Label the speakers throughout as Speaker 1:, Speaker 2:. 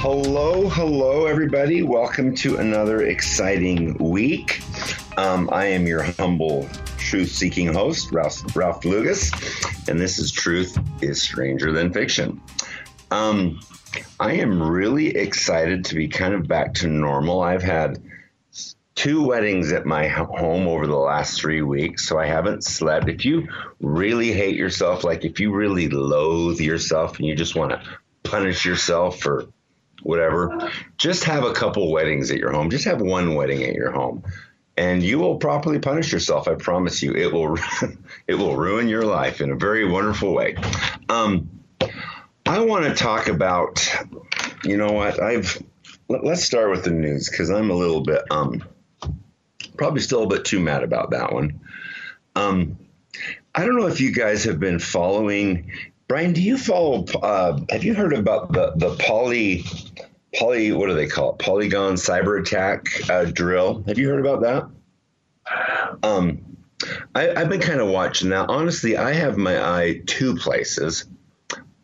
Speaker 1: Hello, hello, everybody. Welcome to another exciting week. Um, I am your humble truth seeking host, Ralph, Ralph Lugas, and this is Truth is Stranger Than Fiction. Um, I am really excited to be kind of back to normal. I've had two weddings at my home over the last three weeks, so I haven't slept. If you really hate yourself, like if you really loathe yourself and you just want to punish yourself for whatever, just have a couple weddings at your home. Just have one wedding at your home. And you will properly punish yourself. I promise you, it will it will ruin your life in a very wonderful way. Um, I want to talk about, you know what? I've let, us start with the news because I'm a little bit um, probably still a bit too mad about that one. Um, I don't know if you guys have been following Brian, do you follow? Uh, have you heard about the the poly poly? What do they call it? Polygon cyber attack uh, drill. Have you heard about that? Um, I, have been kind of watching that. Honestly, I have my eye two places.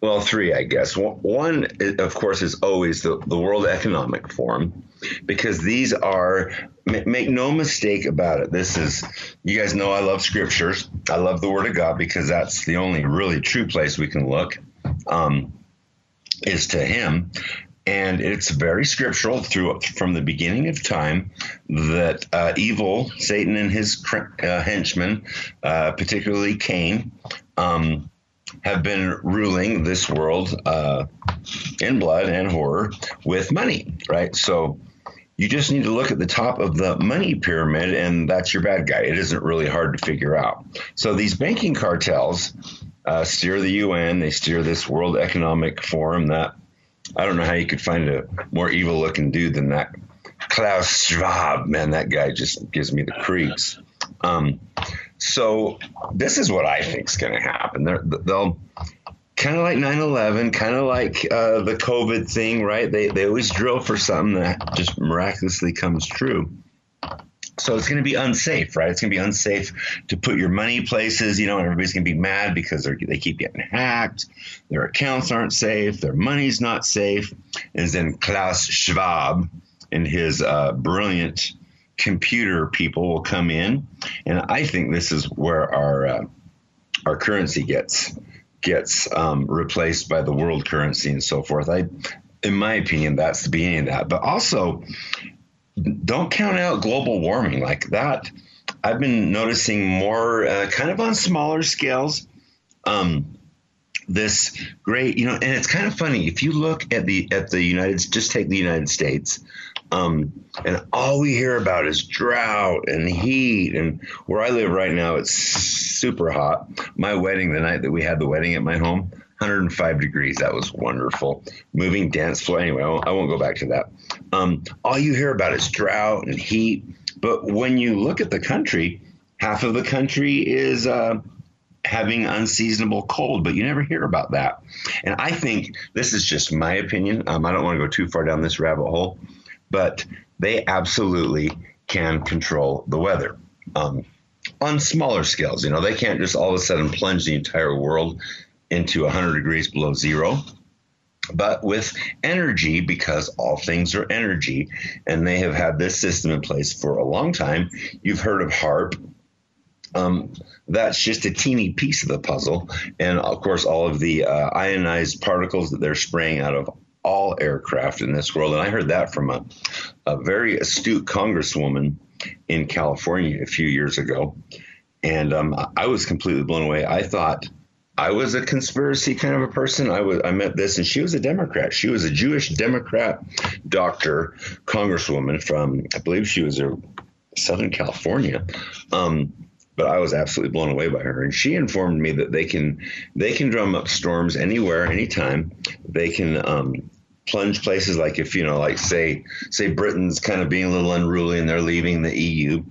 Speaker 1: Well, three, I guess. One, of course, is always the, the World Economic Forum, because these are, make no mistake about it. This is, you guys know I love scriptures. I love the Word of God because that's the only really true place we can look, um, is to Him. And it's very scriptural through from the beginning of time that uh, evil, Satan and his uh, henchmen, uh, particularly Cain, um, have been ruling this world uh, in blood and horror with money, right? So you just need to look at the top of the money pyramid, and that's your bad guy. It isn't really hard to figure out. So these banking cartels uh, steer the UN, they steer this World Economic Forum. That I don't know how you could find a more evil looking dude than that Klaus Schwab. Man, that guy just gives me the creeps. Um, so this is what I think is going to happen. they will kind of like 9/11, kind of like uh, the COVID thing, right? They they always drill for something that just miraculously comes true. So it's going to be unsafe, right? It's going to be unsafe to put your money places, you know, and everybody's going to be mad because they keep getting hacked. Their accounts aren't safe. Their money's not safe. And then Klaus Schwab and his uh, brilliant computer people will come in, and I think this is where our uh, our currency gets gets um, replaced by the world currency and so forth. I, in my opinion, that's the beginning of that. But also, don't count out global warming like that. I've been noticing more, uh, kind of on smaller scales. Um, this great, you know, and it's kind of funny if you look at the at the United, just take the United States. Um, and all we hear about is drought and heat. And where I live right now, it's super hot. My wedding, the night that we had the wedding at my home, 105 degrees. That was wonderful. Moving dance floor. Anyway, I won't, I won't go back to that. Um, all you hear about is drought and heat. But when you look at the country, half of the country is uh, having unseasonable cold, but you never hear about that. And I think this is just my opinion. Um, I don't want to go too far down this rabbit hole but they absolutely can control the weather. Um, on smaller scales, you know, they can't just all of a sudden plunge the entire world into 100 degrees below zero. But with energy, because all things are energy, and they have had this system in place for a long time, you've heard of HAARP. Um, that's just a teeny piece of the puzzle. And of course, all of the uh, ionized particles that they're spraying out of all aircraft in this world. And I heard that from a, a very astute congresswoman in California a few years ago. And um, I was completely blown away. I thought I was a conspiracy kind of a person. I was I met this, and she was a Democrat. She was a Jewish Democrat doctor, congresswoman from I believe she was a Southern California. Um, but I was absolutely blown away by her. And she informed me that they can they can drum up storms anywhere, anytime. They can um, plunge places like if you know like say say Britain's kind of being a little unruly and they're leaving the EU,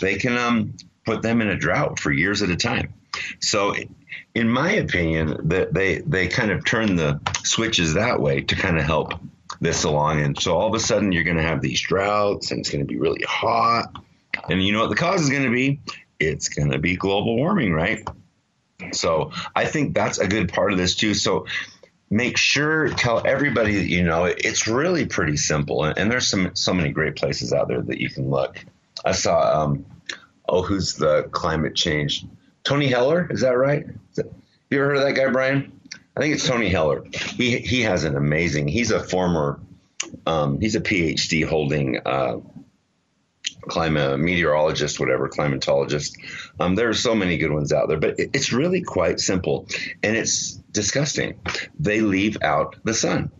Speaker 1: they can um, put them in a drought for years at a time. So in my opinion, that they they kind of turn the switches that way to kind of help this along. And so all of a sudden you're going to have these droughts and it's going to be really hot. And you know what the cause is going to be? It's going to be global warming, right? So I think that's a good part of this too. So make sure tell everybody that you know it's really pretty simple and, and, there's some so many great places out there that you can look i saw um, oh who's the climate change tony heller is that right that, you ever heard of that guy brian i think it's tony heller he he has an amazing he's a former um, he's a phd holding uh, climate meteorologist, whatever, climatologist. Um, there are so many good ones out there, but it, it's really quite simple and it's disgusting. They leave out the sun.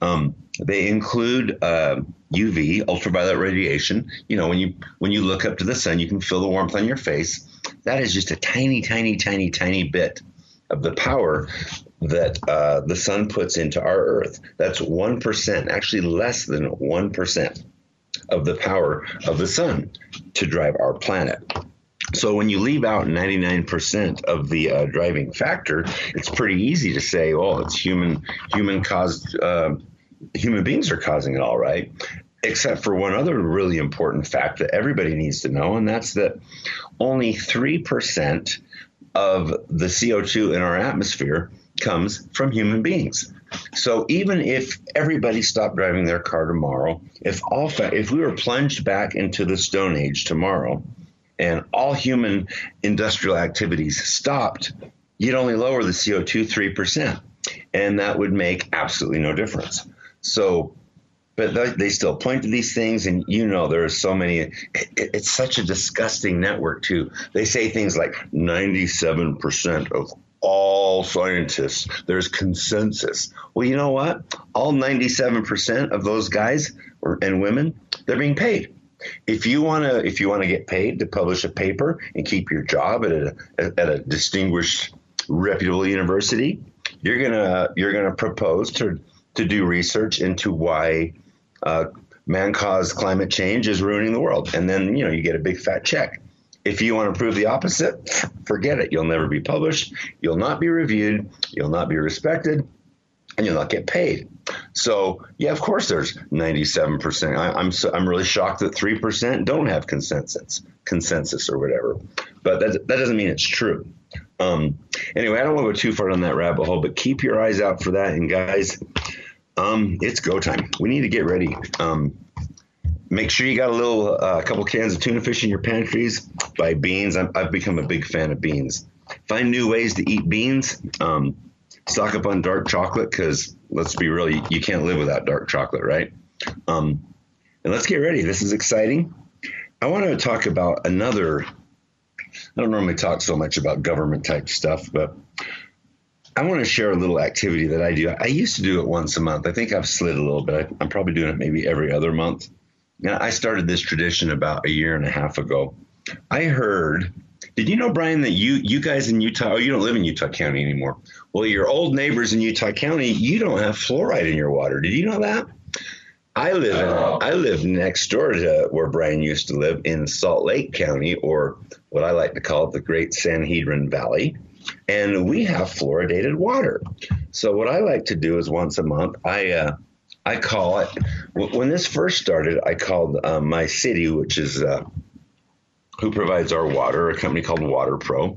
Speaker 1: Um, they include uh, UV, ultraviolet radiation. You know, when you when you look up to the sun, you can feel the warmth on your face. That is just a tiny, tiny, tiny, tiny bit of the power that uh, the sun puts into our Earth. That's one percent, actually less than one percent of the power of the sun to drive our planet. So when you leave out 99% of the uh, driving factor, it's pretty easy to say, "Oh, it's human human caused uh, human beings are causing it all, right?" Except for one other really important fact that everybody needs to know, and that's that only 3% of the CO2 in our atmosphere comes from human beings. So even if everybody stopped driving their car tomorrow, if all fa- if we were plunged back into the Stone Age tomorrow, and all human industrial activities stopped, you'd only lower the CO2 three percent, and that would make absolutely no difference. So. But they still point to these things, and you know there are so many. it's such a disgusting network too. They say things like ninety-seven percent of all scientists. There's consensus. Well, you know what? All 97% of those guys or, and women, they're being paid. If you want to, if you want to get paid to publish a paper and keep your job at a, at a distinguished, reputable university, you're gonna you're gonna propose to to do research into why uh, man-caused climate change is ruining the world, and then you know you get a big fat check. If you want to prove the opposite, forget it. You'll never be published. You'll not be reviewed. You'll not be respected, and you'll not get paid. So yeah, of course, there's 97%. I, I'm so, I'm really shocked that three percent don't have consensus, consensus or whatever. But that that doesn't mean it's true. Um, anyway, I don't want to go too far on that rabbit hole, but keep your eyes out for that. And guys, um, it's go time. We need to get ready. Um, make sure you got a little, a uh, couple cans of tuna fish in your pantries. Buy beans. i have become a big fan of beans. Find new ways to eat beans. Um, stock up on dark chocolate because let's be real, you, you, can't live without dark chocolate, right? Um, and let's get ready. This is exciting. I want to talk about another. I don't normally talk so much about government type stuff, but I want to share a little activity that I do. I used to do it once a month. I think I've slid a little bit. I'm probably doing it maybe every other month. Now, I started this tradition about a year and a half ago. I heard. Did you know, Brian, that you you guys in Utah? Oh, you don't live in Utah County anymore. Well, your old neighbors in Utah County, you don't have fluoride in your water. Did you know that? I live in oh. I live next door to where Brian used to live in Salt Lake County, or what I like to call the Great Sanhedrin Valley, and we have fluoridated water. So what I like to do is once a month, I uh, I call it when this first started. I called uh, my city, which is uh, who provides our water, a company called Water Pro,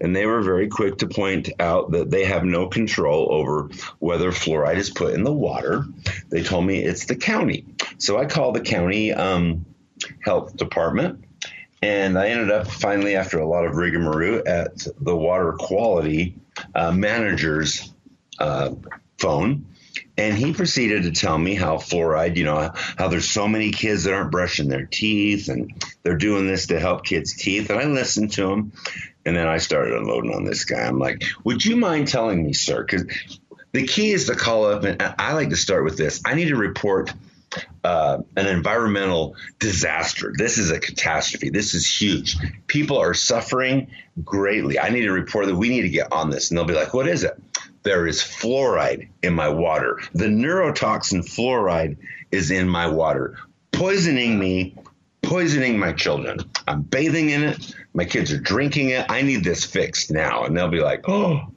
Speaker 1: and they were very quick to point out that they have no control over whether fluoride is put in the water. They told me it's the county, so I called the county um, health department. And I ended up finally, after a lot of rigmarole, at the water quality uh, manager's uh, phone and he proceeded to tell me how fluoride, you know, how there's so many kids that aren't brushing their teeth and they're doing this to help kids' teeth. And I listened to him. And then I started unloading on this guy. I'm like, would you mind telling me, sir? Because the key is to call up. And I like to start with this I need to report uh, an environmental disaster. This is a catastrophe. This is huge. People are suffering greatly. I need to report that we need to get on this. And they'll be like, what is it? there is fluoride in my water. The neurotoxin fluoride is in my water, poisoning me, poisoning my children. I'm bathing in it. My kids are drinking it. I need this fixed now. And they'll be like, oh,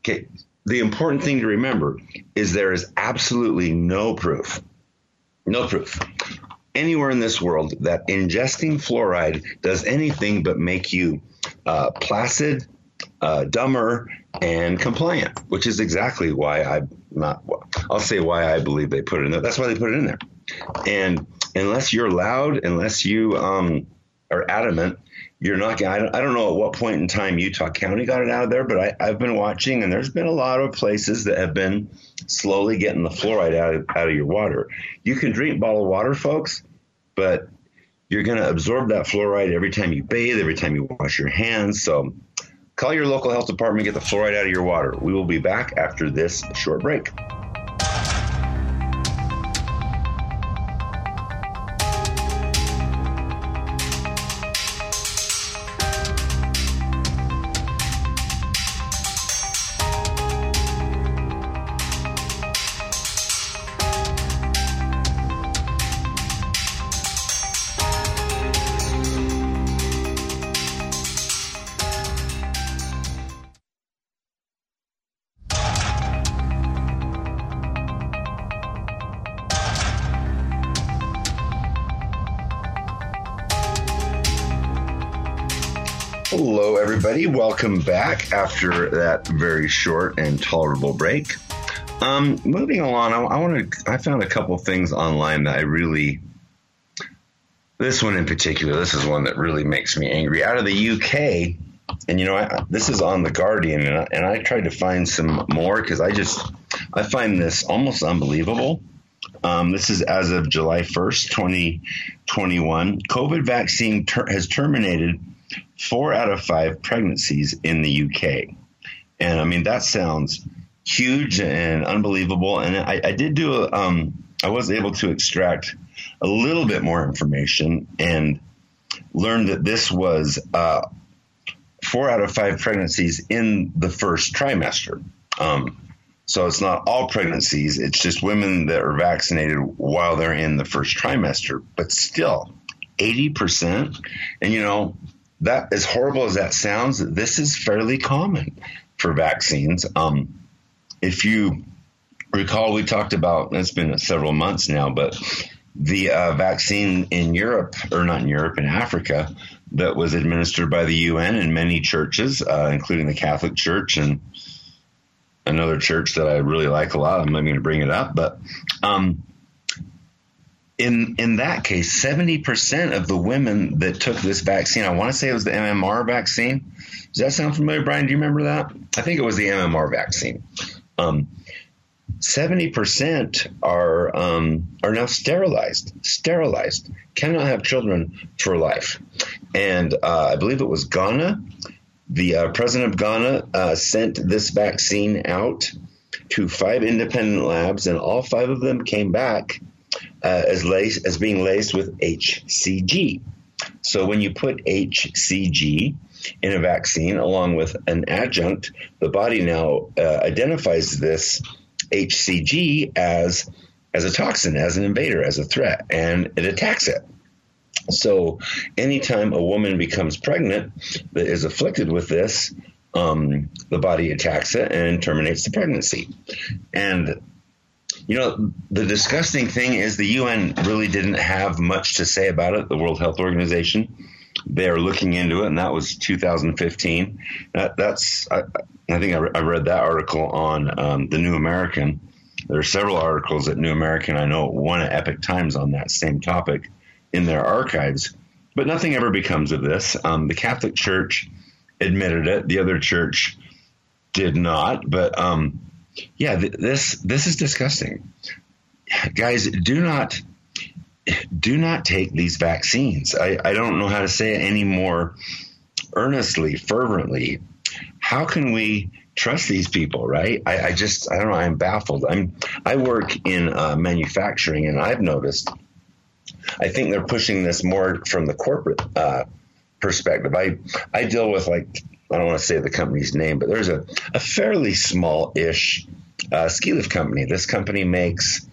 Speaker 1: okay. The important thing to remember is there is absolutely no proof, no proof anywhere in this world that ingesting fluoride does anything but make you uh, placid, uh, dumber, and compliant, which is exactly why I not. I'll say why I believe they put it in there. That's why they put it in there. And unless you're loud, unless you um, are adamant, you're not. I don't, I don't know at what point in time Utah County got it out of there, but I, I've been watching, and there's been a lot of places that have been slowly getting the fluoride out of, out of your water. You can drink bottled water, folks, but you're going to absorb that fluoride every time you bathe, every time you wash your hands. So call your local health department, get the fluoride out of your water. We will be back after this short break. Everybody. Welcome back after that very short and tolerable break. Um, moving along, I, I want I found a couple things online that I really. This one in particular, this is one that really makes me angry. Out of the UK, and you know, I, this is on the Guardian, and I, and I tried to find some more because I just I find this almost unbelievable. Um, this is as of July 1st, 2021. COVID vaccine ter- has terminated four out of five pregnancies in the UK. And I mean, that sounds huge and unbelievable. And I, I did do a, um, I was able to extract a little bit more information and learned that this was uh, four out of five pregnancies in the first trimester. Um, so it's not all pregnancies, it's just women that are vaccinated while they're in the first trimester, but still 80%. And you know, that as horrible as that sounds, this is fairly common for vaccines. Um, if you recall, we talked about it's been several months now, but the uh, vaccine in Europe, or not in Europe, in Africa, that was administered by the UN in many churches, uh, including the Catholic Church and another church that I really like a lot. I'm not going to bring it up, but um, in in that case, seventy percent of the women that took this vaccine, I want to say it was the MMR vaccine. Does that sound familiar, Brian? Do you remember that? I think it was the MMR vaccine. Um, seventy percent are um, are now sterilized. Sterilized cannot have children for life, and uh, I believe it was Ghana. The uh, president of Ghana uh, sent this vaccine out to five independent labs, and all five of them came back uh, as, laced, being laced with HCG. So when you put HCG in a vaccine along with an adjunct, the body now uh, identifies this HCG as as a toxin, as an invader, as a threat, and it attacks it. So, anytime a woman becomes pregnant that is afflicted with this, um, the body attacks it and terminates the pregnancy. And you know, the disgusting thing is the UN really didn't have much to say about it, the World Health Organization. They're looking into it, and that was 2015. That, that's, I, I think I, re- I, read that article on um, the New American. There are several articles at New American, I know one at Epoch Times on that same topic in their archives, but nothing ever becomes of this. Um, the Catholic Church admitted it, the other church did not, but um, yeah, th- this this is disgusting, guys. Do not do not take these vaccines. I, I don't know how to say it any more earnestly, fervently. How can we trust these people, right? I, I just I don't know. I'm baffled. I'm I work in uh, manufacturing, and I've noticed. I think they're pushing this more from the corporate uh, perspective. I I deal with like I don't want to say the company's name, but there's a, a fairly small ish uh, ski lift company. This company makes,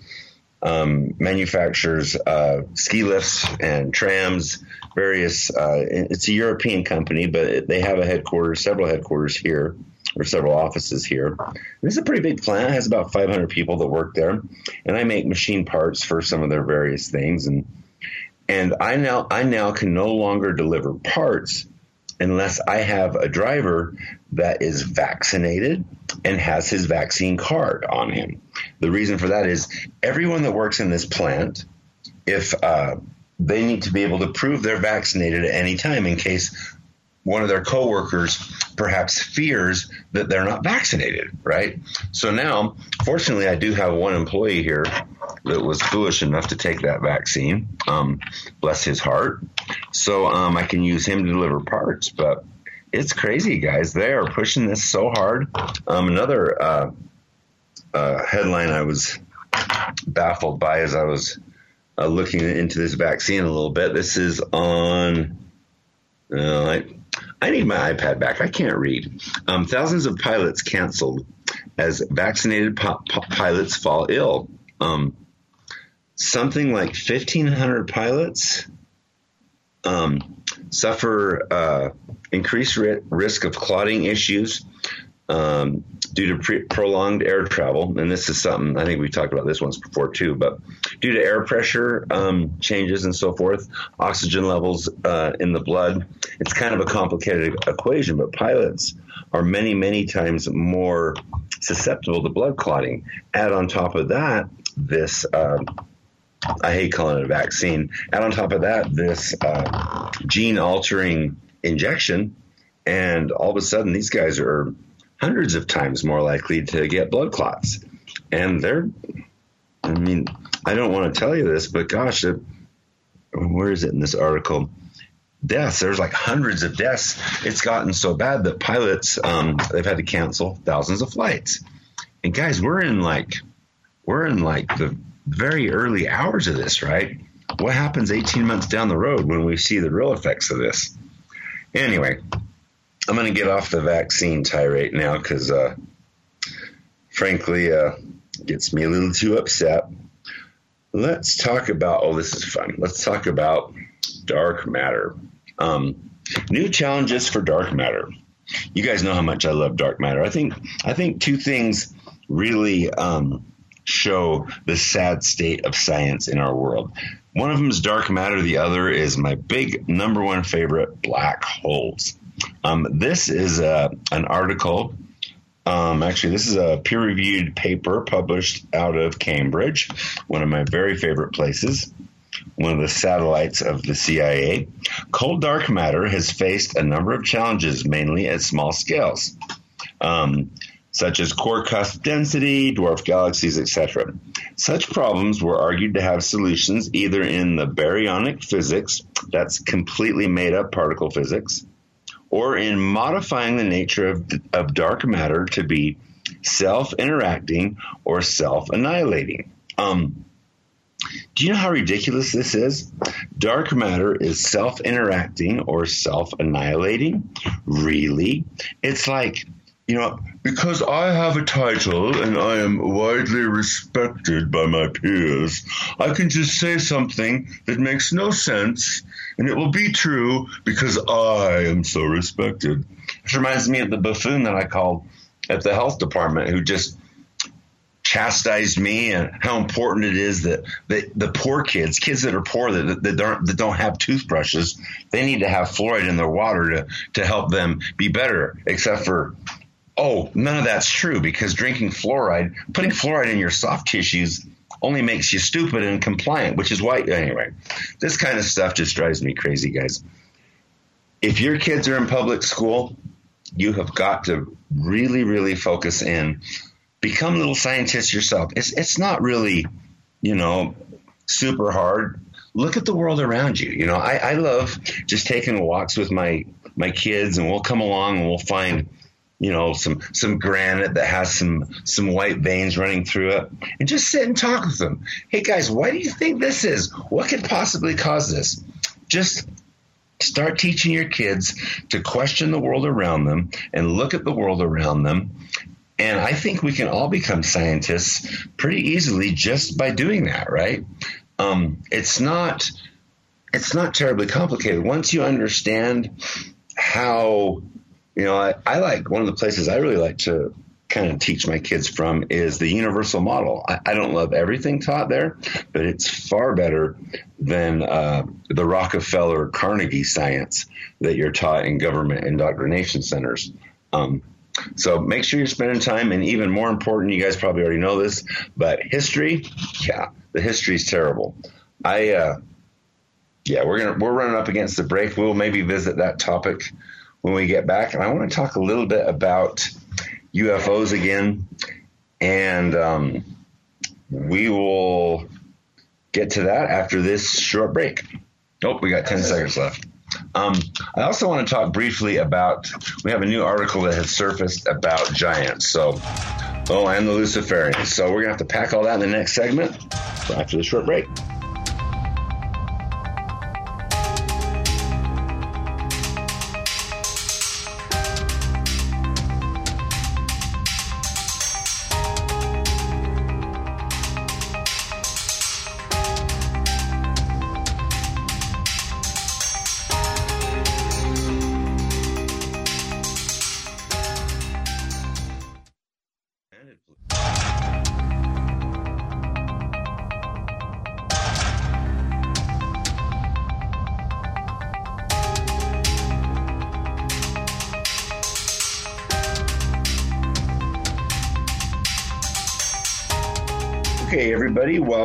Speaker 1: um, manufactures uh, ski lifts and trams, various, uh, it's a European company, but they have a headquarters, several headquarters here or several offices here. This is a pretty big plant. It has about 500 people that work there, and I make machine parts for some of their various things. And and I now I now can no longer deliver parts unless I have a driver that is vaccinated and has his vaccine card on him. The reason for that is everyone that works in this plant, if uh, they need to be able to prove they're vaccinated at any time in case one of their coworkers perhaps fears that they're not vaccinated, right? So now, fortunately, I do have one employee here that was foolish enough to take that vaccine. Um, bless his heart. So um, I can use him to deliver parts, but it's crazy, guys. They are pushing this so hard. Um, another uh, uh, headline I was baffled by as I was uh, looking into this vaccine a little bit. This is on. Uh, I, I need my iPad back. I can't read. Um, thousands of pilots canceled as vaccinated po- po- pilots fall ill. Um, something like 1,500 pilots um, suffer uh, increased ri- risk of clotting issues um, due to pre- prolonged air travel. And this is something I think we talked about this once before too, but due to air pressure um, changes and so forth, oxygen levels uh, in the blood, it's kind of a complicated equation, but pilots are many, many times more susceptible to blood clotting. Add on top of that, this. Uh, I hate calling it a vaccine. And on top of that, this uh, gene altering injection, and all of a sudden, these guys are hundreds of times more likely to get blood clots. And they're, I mean, I don't want to tell you this, but gosh, it, where is it in this article? Deaths. There's like hundreds of deaths. It's gotten so bad that pilots um, they've had to cancel thousands of flights. And guys, we're in like we're in like the very early hours of this, right? What happens 18 months down the road when we see the real effects of this? Anyway, I'm going to get off the vaccine tirade now because, uh, frankly, uh, gets me a little too upset. Let's talk about. Oh, this is fun. Let's talk about dark matter. Um, new challenges for dark matter. You guys know how much I love dark matter. I think I think two things really um, show the sad state of science in our world. One of them is dark matter. The other is my big number one favorite, black holes. Um, this is a, uh, an article. Um, actually, this is a peer reviewed paper published out of Cambridge, one of my very favorite places, one of the satellites of the CIA. Cold dark matter has faced a number of challenges, mainly at small scales. Um, such as core cusp density, dwarf galaxies, etc. Such problems were argued to have solutions either in the baryonic physics, that's completely made up particle physics, or in modifying the nature of, of dark matter to be self interacting or self annihilating. Um, do you know how ridiculous this is? Dark matter is self interacting or self annihilating? Really? It's like, you know, because I have a title and I am widely respected by my peers, I can just say something that makes no sense and it will be true because I am so respected. Which reminds me of the buffoon that I called at the health department who just chastised me and how important it is that the, the poor kids, kids that are poor that, that don't that don't have toothbrushes, they need to have fluoride in their water to to help them be better. Except for oh, none of that's true because drinking fluoride, putting fluoride in your soft tissues only makes you stupid and compliant, which is why, anyway, this kind of stuff just drives me crazy, guys. If your kids are in public school, you have got to really, really focus in, become little scientists yourself. It's, it's not really, you know, super hard. Look at the world around you. You know, I, I love just taking walks with my, my kids and we'll come along and we'll find you know, some some granite that has some some white veins running through it, and just sit and talk with them. Hey guys, why do you think this is? What could possibly cause this? Just start teaching your kids to question the world around them and look at the world around them. And I think we can all become scientists pretty easily just by doing that, right? Um, it's not it's not terribly complicated once you understand how you know, I, I like one of the places I really like to kind of teach my kids from is the universal model. I, I don't love everything taught there, but it's far better than uh, the Rockefeller Carnegie science that you're taught in government indoctrination centers. Um, so make sure you're spending time, and even more important, you guys probably already know this, but history, yeah, the history is terrible. I, uh, yeah, we're gonna we're running up against the break. We'll maybe visit that topic when we get back, and I want to talk a little bit about UFOs again, and um, we will get to that after this short break. Oh, we got 10 seconds left. Um, I also want to talk briefly about we have a new article that has surfaced about giants. So, oh, and the Luciferians. So we're gonna have to pack all that in the next segment after the short break.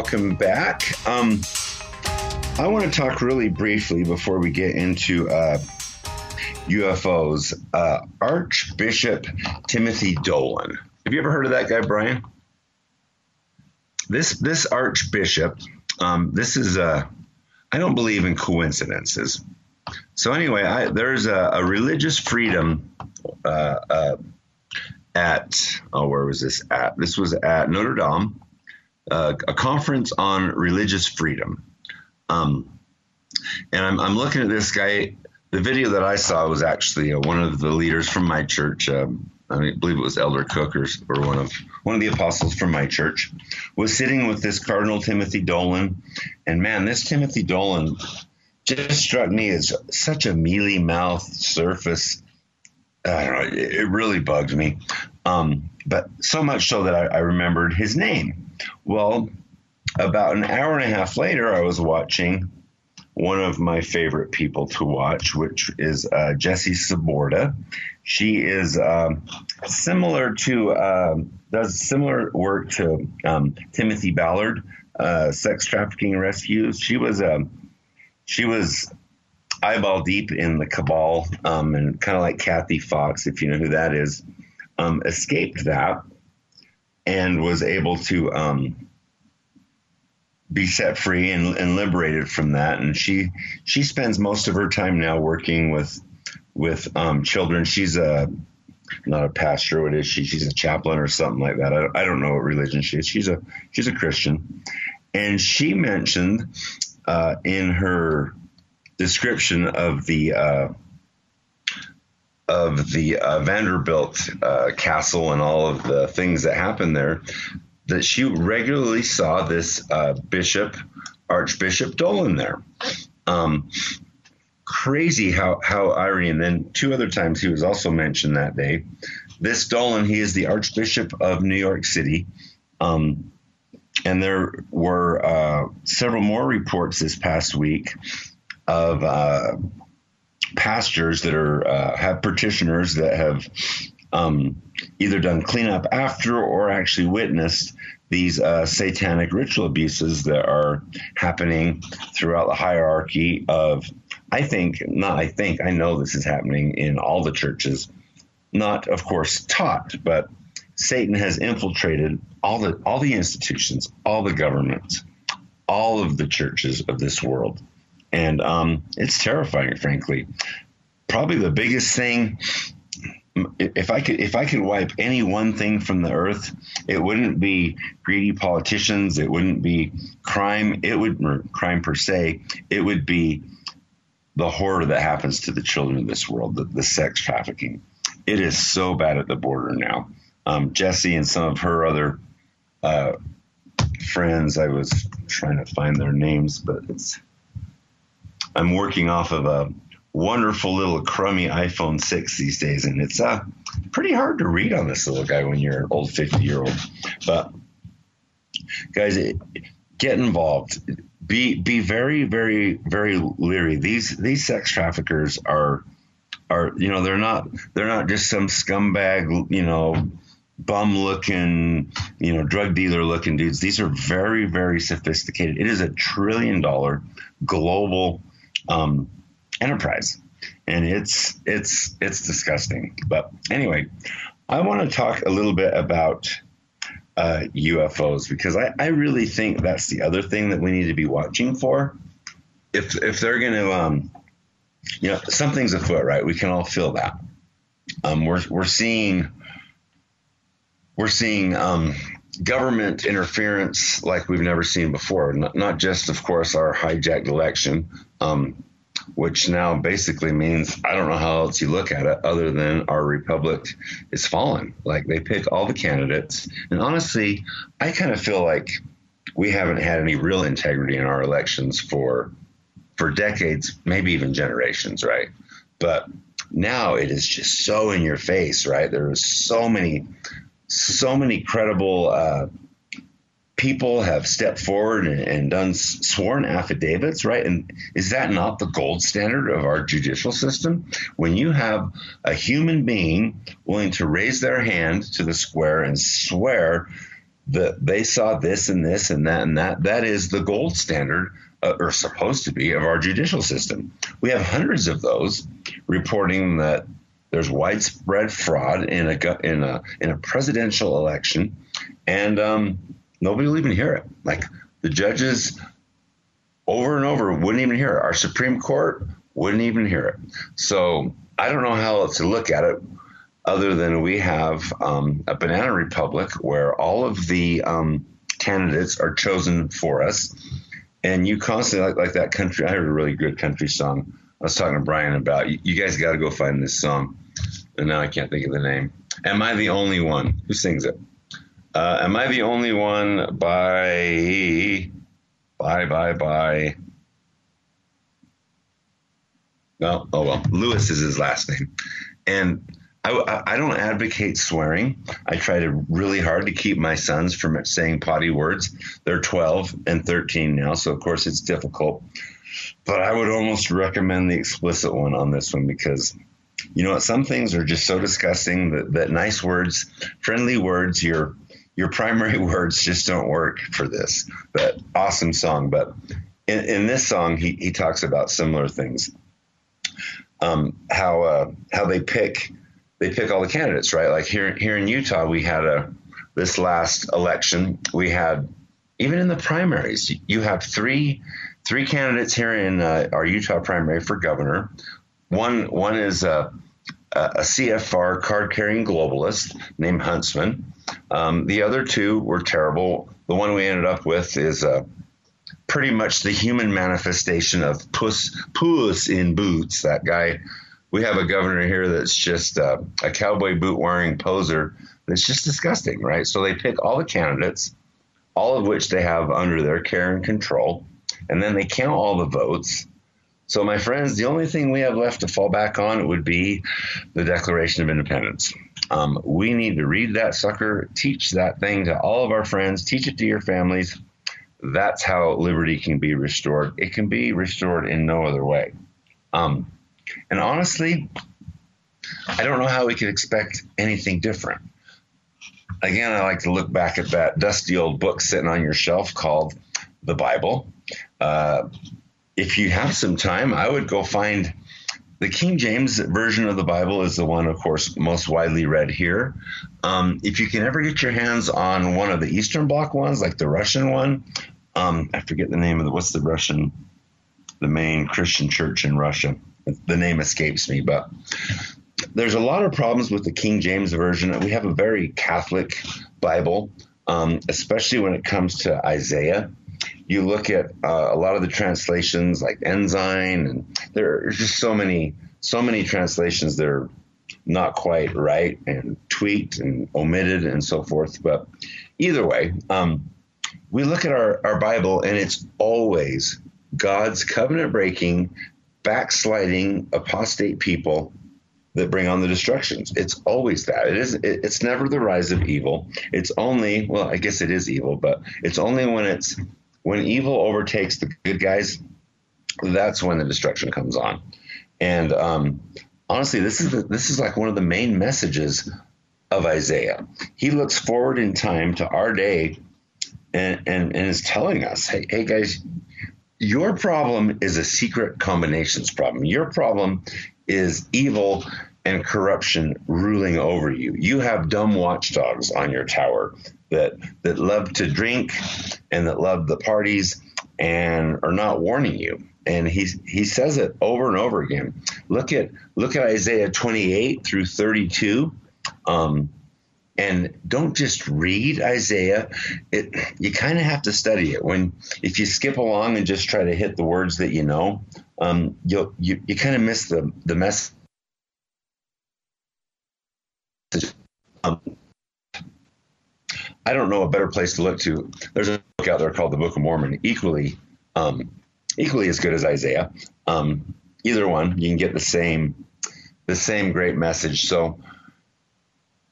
Speaker 1: Welcome back. Um, I want to talk really briefly before we get into uh, UFOs. Uh, Archbishop Timothy Dolan. Have you ever heard of that guy, Brian? This this Archbishop. Um, this is a. I don't believe in coincidences. So anyway, I, there's a, a, religious freedom uh, uh at oh where was this at? This was at Notre Dame uh, a conference on religious freedom. Um, and I'm, I'm, looking at this guy. The video that I saw was actually uh, one of the leaders from my church. Um, I, believe it was Elder Cook or, or, one of one of the apostles from my church was sitting with this Cardinal Timothy Dolan, and man, this Timothy Dolan just struck me as such a mealy mouth surface. I don't know. It, it really bugged me, um, but so much so that I, I remembered his name well, about an hour and a half later, I was watching one of my favorite people to watch, which is uh, Jessie Czebotar. She is um, similar to uh, does similar work to um, Timothy Ballard, uh, sex trafficking rescues. She was a um, she was eyeball deep in the cabal, um, and kind of like Kathy Fox, if you know who that is, escaped that and was able to um, be set free and, and, liberated from that. And she she spends most of her time now working with with um, children. She's a not a pastor. What is she? She's a chaplain or something like that. I, I don't know what religion she is. She's a she's a Christian, and she mentioned uh, in her description of the uh, of the uh, Vanderbilt uh, castle and all of the things that happened there, that she regularly saw this uh, bishop, Archbishop Dolan there. Um, crazy how how irony. And then two other times he was also mentioned that day. This Dolan, he is the Archbishop of New York City. Um, and there were uh, several more reports this past week of pastors that are uh, have petitioners that have um, either done cleanup after or actually witnessed these uh, satanic ritual abuses that are happening throughout the hierarchy of I think not I think I know this is happening in all the churches not of course taught but Satan has infiltrated all the all the institutions all the governments all of the churches of this world and um, it's terrifying, frankly. Probably the biggest thing. If I could, if I could wipe any one thing from the earth, it wouldn't be greedy politicians. It wouldn't be crime. It would crime per se. It would be the horror that happens to the children of this world, the, the sex trafficking. It is so bad at the border now. Um, Jessie and some of her other uh, friends, I was trying to find their names, but it's I'm working off of a wonderful little crummy iPhone 6 these days, and it's uh, pretty hard to read on this little guy when you're an old 50 year old. But guys, get involved. Be be very very very leery. These these sex traffickers are are you know they're not they're not just some scumbag you know bum looking you know drug dealer looking dudes. These are very very sophisticated. It is a trillion dollar global um, enterprise, and it's it's it's disgusting. But anyway, I want to talk a little bit about uh, UFOs because I, I really think that's the other thing that we need to be watching for. If if they're going to, um, you know, something's afoot, right? We can all feel that. Um, we're we're seeing we're seeing um, government interference like we've never seen before. Not, not just, of course, our hijacked election, um, which now basically means I don't know how else you look at it other than our republic is fallen. Like they pick all the candidates, and honestly, I kind of feel like we haven't had any real integrity in our elections for for decades, maybe even generations, right? But now it is just so in your face, right? There are so many so many credible uh, people have stepped forward and, and, done sworn affidavits, right? And is that not the gold standard of our judicial system? When you have a human being willing to raise their hand to the square and swear that they saw this and this and that and that, that is the gold standard. Uh, or supposed to be of our judicial system. We have hundreds of those reporting that there's widespread fraud in a in a in a presidential election, and um, nobody will even hear it. Like the judges over and over wouldn't even hear it. Our Supreme Court wouldn't even hear it. So I don't know how else to look at it other than we have um, a banana republic where all of the um, candidates are chosen for us. And you constantly like, like that country. I heard a really good country song. I was talking to Brian about. You, you guys got to go find this song and now I can't think of the name. Am I the only one who sings it? Uh, am I the only one by by by by? No, oh well. Lewis is his last name, and I, I don't advocate swearing. I try to really hard to keep my sons from saying potty words. They're 12 and 13 now, so of course it's difficult. But I would almost recommend the explicit one on this one because you know, some things are just so disgusting that, that nice words, friendly words, your your primary words just don't work for this. But awesome song. But in, in this song, he, he talks about similar things. Um, how uh, how they pick they pick all the candidates, right? Like here here in Utah, we had a this last election, we had even in the primaries, you have three three candidates here in uh, our Utah primary for governor. One one is a, a CFR card carrying globalist named Huntsman. Um, the other two were terrible. The one we ended up with is uh, pretty much the human manifestation of puss puss in boots. That guy. We have a governor here that's just uh, a cowboy boot wearing poser. That's just disgusting, right? So they pick all the candidates, all of which they have under their care and control, and then they count all the votes so, my friends, the only thing we have left to fall back on would be the Declaration of Independence. Um, we need to read that sucker, teach that thing to all of our friends, teach it to your families. That's how liberty can be restored. It can be restored in no other way. Um, and honestly, I don't know how we could expect anything different. Again, I like to look back at that dusty old book sitting on your shelf called the Bible. Uh, if you have some time, I would go find the King James version of the Bible is the one, of course, most widely read here. Um, if you can ever get your hands on one of the Eastern Bloc ones, like the Russian one, um, I forget the name of the what's the Russian, the main Christian church in Russia. The name escapes me, but there's a lot of problems with the King James version. We have a very Catholic Bible, um, especially when it comes to Isaiah you look at uh, a lot of the translations like Ensign, and there are just so many, so many translations that are not quite right and tweaked and omitted and so forth. But either way, um, we look at our, our Bible and it's always God's covenant breaking, backsliding apostate people that bring on the destructions. It's always that. It is. It's never the rise of evil. It's only well, I guess it is evil, but it's only when it's when evil overtakes the good guys. That's when the destruction comes on. And um, honestly, this is the, this is like one of the main messages of Isaiah. He looks forward in time to our day, and and, and is telling us, hey, hey guys, your problem is a secret combinations problem. Your problem is evil and corruption ruling over you. You have dumb watchdogs on your tower that that love to drink and that love the parties and are not warning you. And he he says it over and over again. Look at look at Isaiah 28 through 32. Um, and don't just read Isaiah. It you kind of have to study it. When if you skip along and just try to hit the words that you know, um, you, you kind of miss the the message I don't know a better place to look to. There's a book out there called the Book of Mormon, equally um, equally as good as Isaiah. Um, either one, you can get the same the same great message. So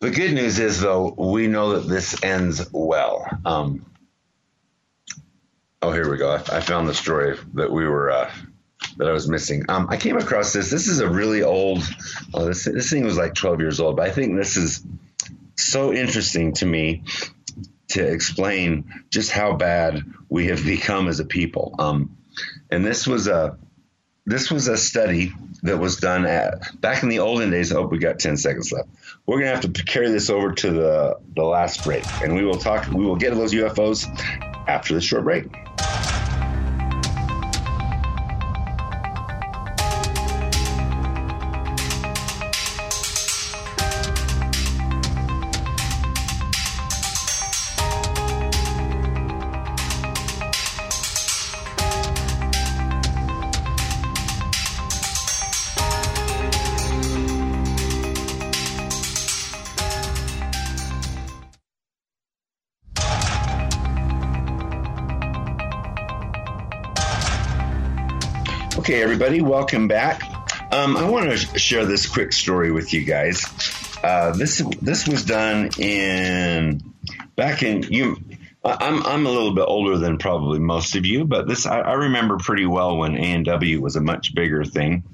Speaker 1: the good news is, though, we know that this ends well. Um, oh, here we go. I, I, found the story that we were uh, that I was missing. Um, I came across this. This is a really old. Oh, this this thing was like 12 years old, but I think this is so interesting to me to explain just how bad we have become as a people. Um, and this was a this was a study that was done at back in the olden days. Oh, we got 10 seconds left. We're gonna have to carry this over to the the last break, and we will talk. We will get to those UFOs after this short break. Everybody, welcome back. Um, I want to share this quick story with you guys. Uh, this this was done in back in you. I'm I'm a little bit older than probably most of you, but this I, I remember pretty well when A and W was a much bigger thing,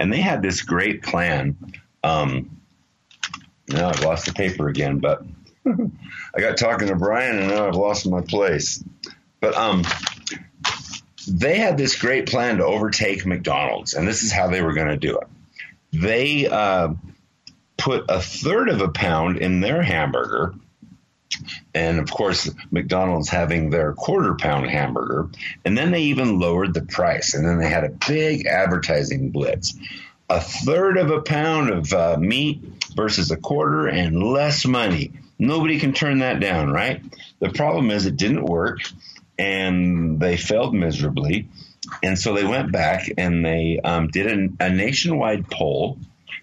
Speaker 1: and they had this great plan. Um, now I've lost the paper again, but I got talking to Brian, and now I've lost my place. But um, they had this great plan to overtake McDonald's, and this is how they were going to do it. They uh, put a third of a pound in their hamburger, and of course, McDonald's having their quarter pound hamburger, and then they even lowered the price, and then they had a big advertising blitz. A third of a pound of uh, meat versus a quarter and less money. Nobody can turn that down, right? The problem is it didn't work and they failed miserably. And so they went back and they um, did a, a, nationwide poll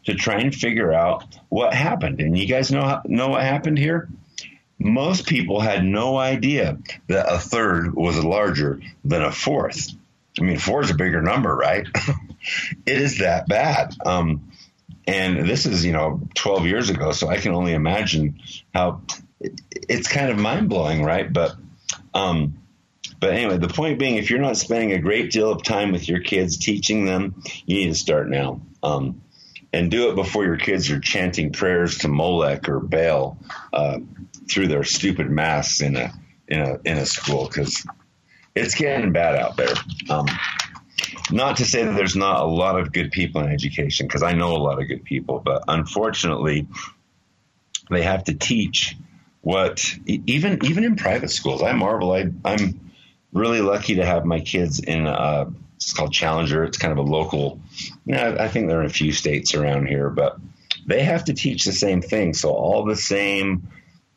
Speaker 1: to try and figure out what happened. And you guys know know what happened here? Most people had no idea that a third was larger than a fourth. I mean, four is a bigger number, right? it is that bad. Um, and this is, you know, 12 years ago, so I can only imagine how it, it's kind of mind blowing, right? But um, but anyway, the point being, if you're not spending a great deal of time with your kids teaching them, you need to start now. Um, and do it before your kids are chanting prayers to Molech or Baal uh, through their stupid masks in a in a in a school because it's getting bad out there. Um, not to say that there's not a lot of good people in education because I know a lot of good people, but unfortunately, they have to teach what even even in private schools. I marvel. I, I'm really lucky to have my kids in uh, it's called Challenger. It's kind of a local. You know, I think there are a few states around here, but they have to teach the same thing. So all the same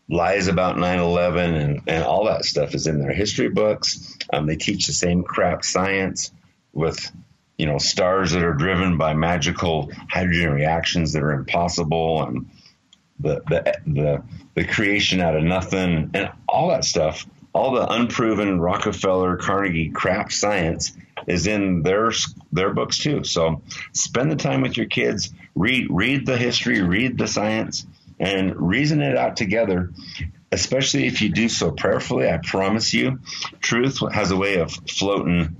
Speaker 1: lies about 9/11 and, and all that stuff is in their history books. Um, they teach the same crap science with you know stars that are driven by magical hydrogen reactions that are impossible and the the the, the creation out of nothing and all that stuff all the unproven Rockefeller, Carnegie crap science is in their their books too. So spend the time with your kids, read read the history, read the science, and reason it out together. Especially if you do so prayerfully, I promise you, truth has a way of floating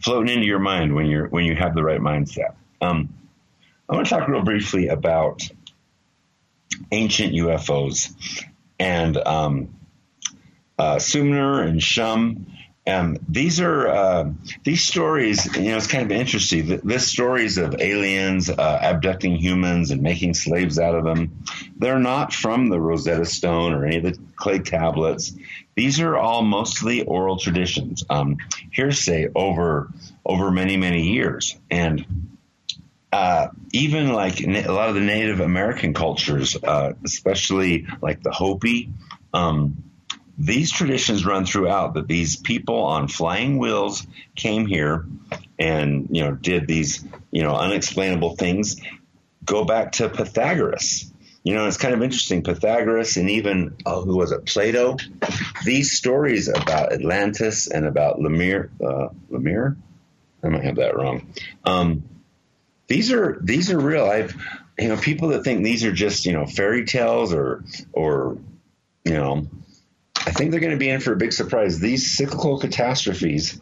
Speaker 1: floating into your mind when you're when you have the right mindset. Um, I want to talk real briefly about ancient UFOs and um, uh, Sumer and Shum. And these are uh, these stories. You know, it's kind of interesting. This stories of aliens uh, abducting humans and making slaves out of them. They're not from the Rosetta Stone or any of the clay tablets. These are all mostly oral traditions, um, hearsay over over many many years, and uh, even like a lot of the Native American cultures, uh, especially like the Hopi, um, these traditions run throughout that these people on flying wheels came here and you know did these you know unexplainable things. Go back to Pythagoras. You know, it's kind of interesting. Pythagoras and even oh, who was it? Plato. These stories about Atlantis and about Lemur. Uh, Lemur. I might have that wrong. Um, these are these are real. I've you know people that think these are just you know fairy tales or or you know I think they're going to be in for a big surprise. These cyclical catastrophes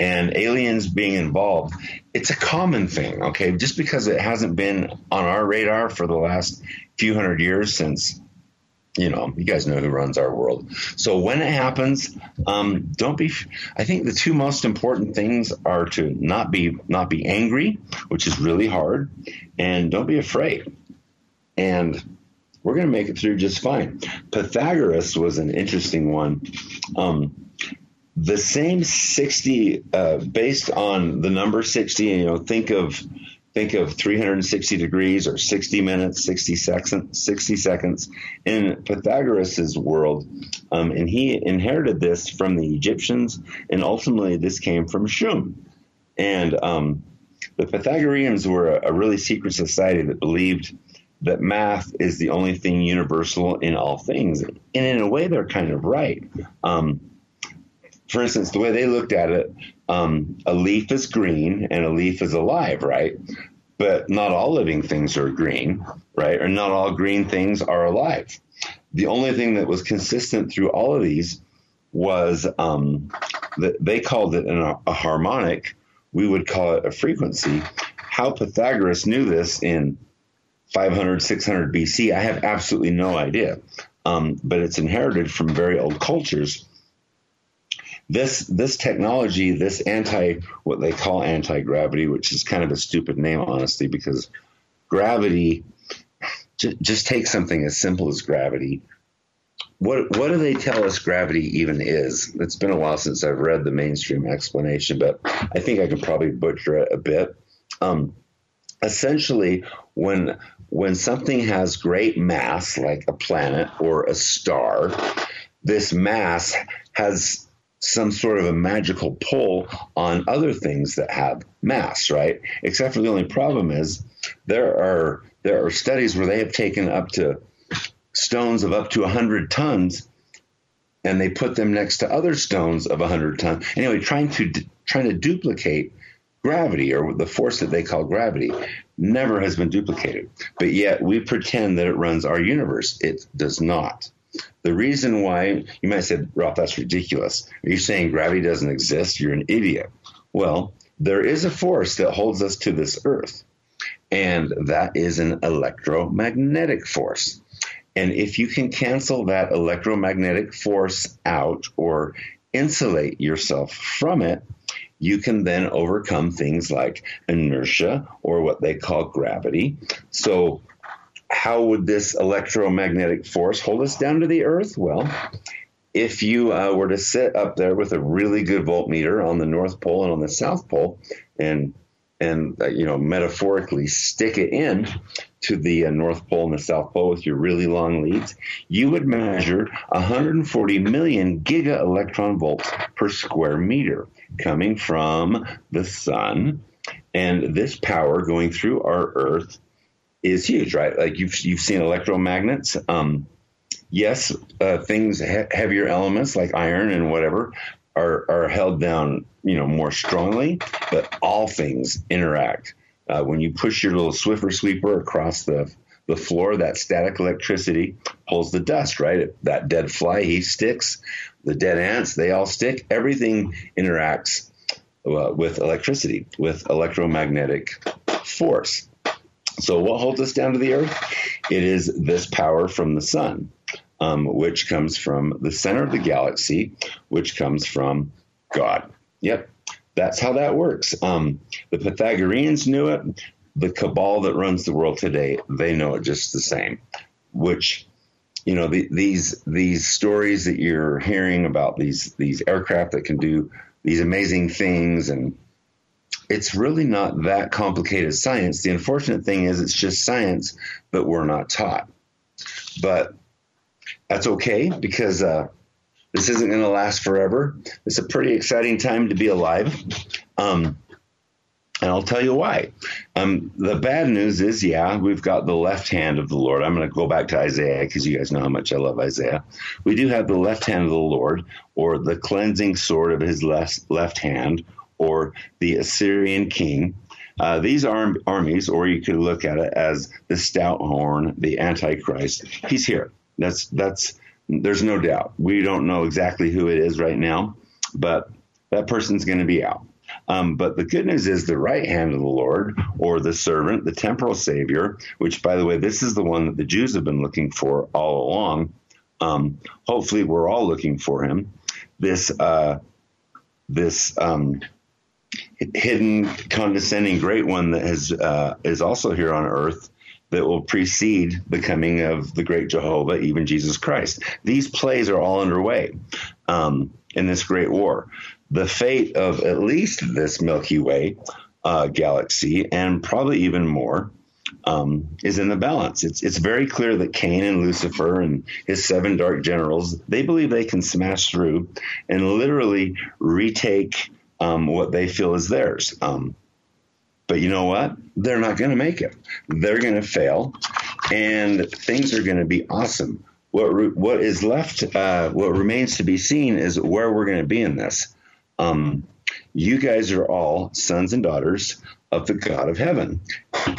Speaker 1: and aliens being involved, it's a common thing, okay? Just because it hasn't been on our radar for the last few hundred years since you know, you guys know who runs our world. So when it happens, um, don't be. I think the two most important things are to not be not be angry, which is really hard, and don't be afraid. And we're going to make it through just fine. Pythagoras was an interesting one. Um, the same 60 uh, based on the number 60 you know think of think of 360 degrees or 60 minutes, 60 seconds, 60 seconds in Pythagoras's world. Um, and he inherited this from the Egyptians, and ultimately this came from Shum. And um, the Pythagoreans were a, a, really secret society that believed that math is the only thing universal in all things. And in a way, they're kind of right. Um, for instance, the way they looked at it, um, a leaf is green and a leaf is alive, right? But not all living things are green, right? Or not all green things are alive. The only thing that was consistent through all of these was um, that they called it an, a harmonic. We would call it a frequency. How Pythagoras knew this in 500, 600 BC, I have absolutely no idea. Um, but it's inherited from very old cultures this this technology, this anti what they call anti gravity, which is kind of a stupid name, honestly, because gravity j- just take something as simple as gravity. What what do they tell us gravity even is? It's been a while since I've read the mainstream explanation, but I think I can probably butcher it a bit. Um, essentially, when when something has great mass, like a planet or a star, this mass has some sort of a magical pull on other things that have mass, right? Except for the only problem is there are there are studies where they have taken up to stones of up to 100 tons and they put them next to other stones of 100 tons. Anyway, trying to trying to duplicate gravity or the force that they call gravity never has been duplicated. But yet we pretend that it runs our universe. It does not. The reason why you might say, Ralph, that's ridiculous. Are you saying gravity doesn't exist? You're an idiot. Well, there is a force that holds us to this earth, and that is an electromagnetic force. And if you can cancel that electromagnetic force out or insulate yourself from it, you can then overcome things like inertia or what they call gravity. So how would this electromagnetic force hold us down to the earth? Well, if you uh, were to sit up there with a really good voltmeter on the North Pole and on the South Pole, and and uh, you know metaphorically stick it in to the uh, North Pole and the South Pole with your really long leads, you would measure 140 million giga electron volts per square meter coming from the sun, and this power going through our Earth is huge, right? Like you've you've seen electromagnets. Um, yes, uh, things he- heavier elements like iron and whatever are, are held down, you know, more strongly, but all things interact. Uh, when you push your little Swiffer sweeper across the the floor, that static electricity pulls the dust, right? That dead fly, he sticks. The dead ants, they all stick. Everything interacts uh, with electricity, with electromagnetic force. So, what holds us down to the earth? It is this power from the sun, um, which comes from the center of the galaxy, which comes from God. Yep, that's how that works. Um, the Pythagoreans knew it. The cabal that runs the world today, they know it just the same. Which, you know, the, these these stories that you're hearing about these these aircraft that can do these amazing things and it's really not that complicated science. The unfortunate thing is it's just science, but we're not taught. But that's okay because uh, this isn't going to last forever. It's a pretty exciting time to be alive. Um, and I'll tell you why. Um, the bad news is, yeah, we've got the left hand of the Lord. I'm going to go back to Isaiah because you guys know how much I love Isaiah. We do have the left hand of the Lord, or the cleansing sword of his left, left hand, or the Assyrian king. Uh, these arm, armies, or you could look at it as the stout horn, the Antichrist. He's here. That's that's. There's no doubt. We don't know exactly who it is right now, but that person's going to be out. Um, but the good news is the right hand of the Lord, or the servant, the temporal Savior, which, by the way, this is the one that the Jews have been looking for all along. Um, hopefully, we're all looking for him. This uh, this um, hidden, condescending, great one that has uh, is also here on earth that will precede the coming of the great Jehovah, even Jesus Christ. These plays are all underway um, in this great war. The fate of at least this Milky Way uh, galaxy, and probably even more, um, is in the balance. It's it's very clear that Cain and Lucifer and his seven dark generals they believe they can smash through and literally retake um, what they feel is theirs. Um, but you know what? They're not going to make it. They're going to fail, and things are going to be awesome. What re- what is left, uh, what remains to be seen, is where we're going to be in this. Um, you guys are all sons and daughters of the God of heaven.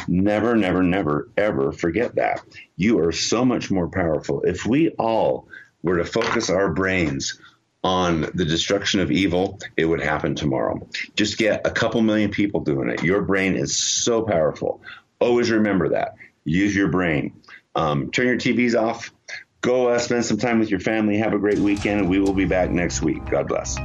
Speaker 1: Never, never, never, ever forget that. You are so much more powerful. If we all were to focus our brains on the destruction of evil, it would happen tomorrow. Just get a couple million people doing it. Your brain is so powerful. Always remember that. Use your brain. Um, turn your TVs off. Go uh, spend some time with your family. Have a great weekend. We will be back next week. God bless.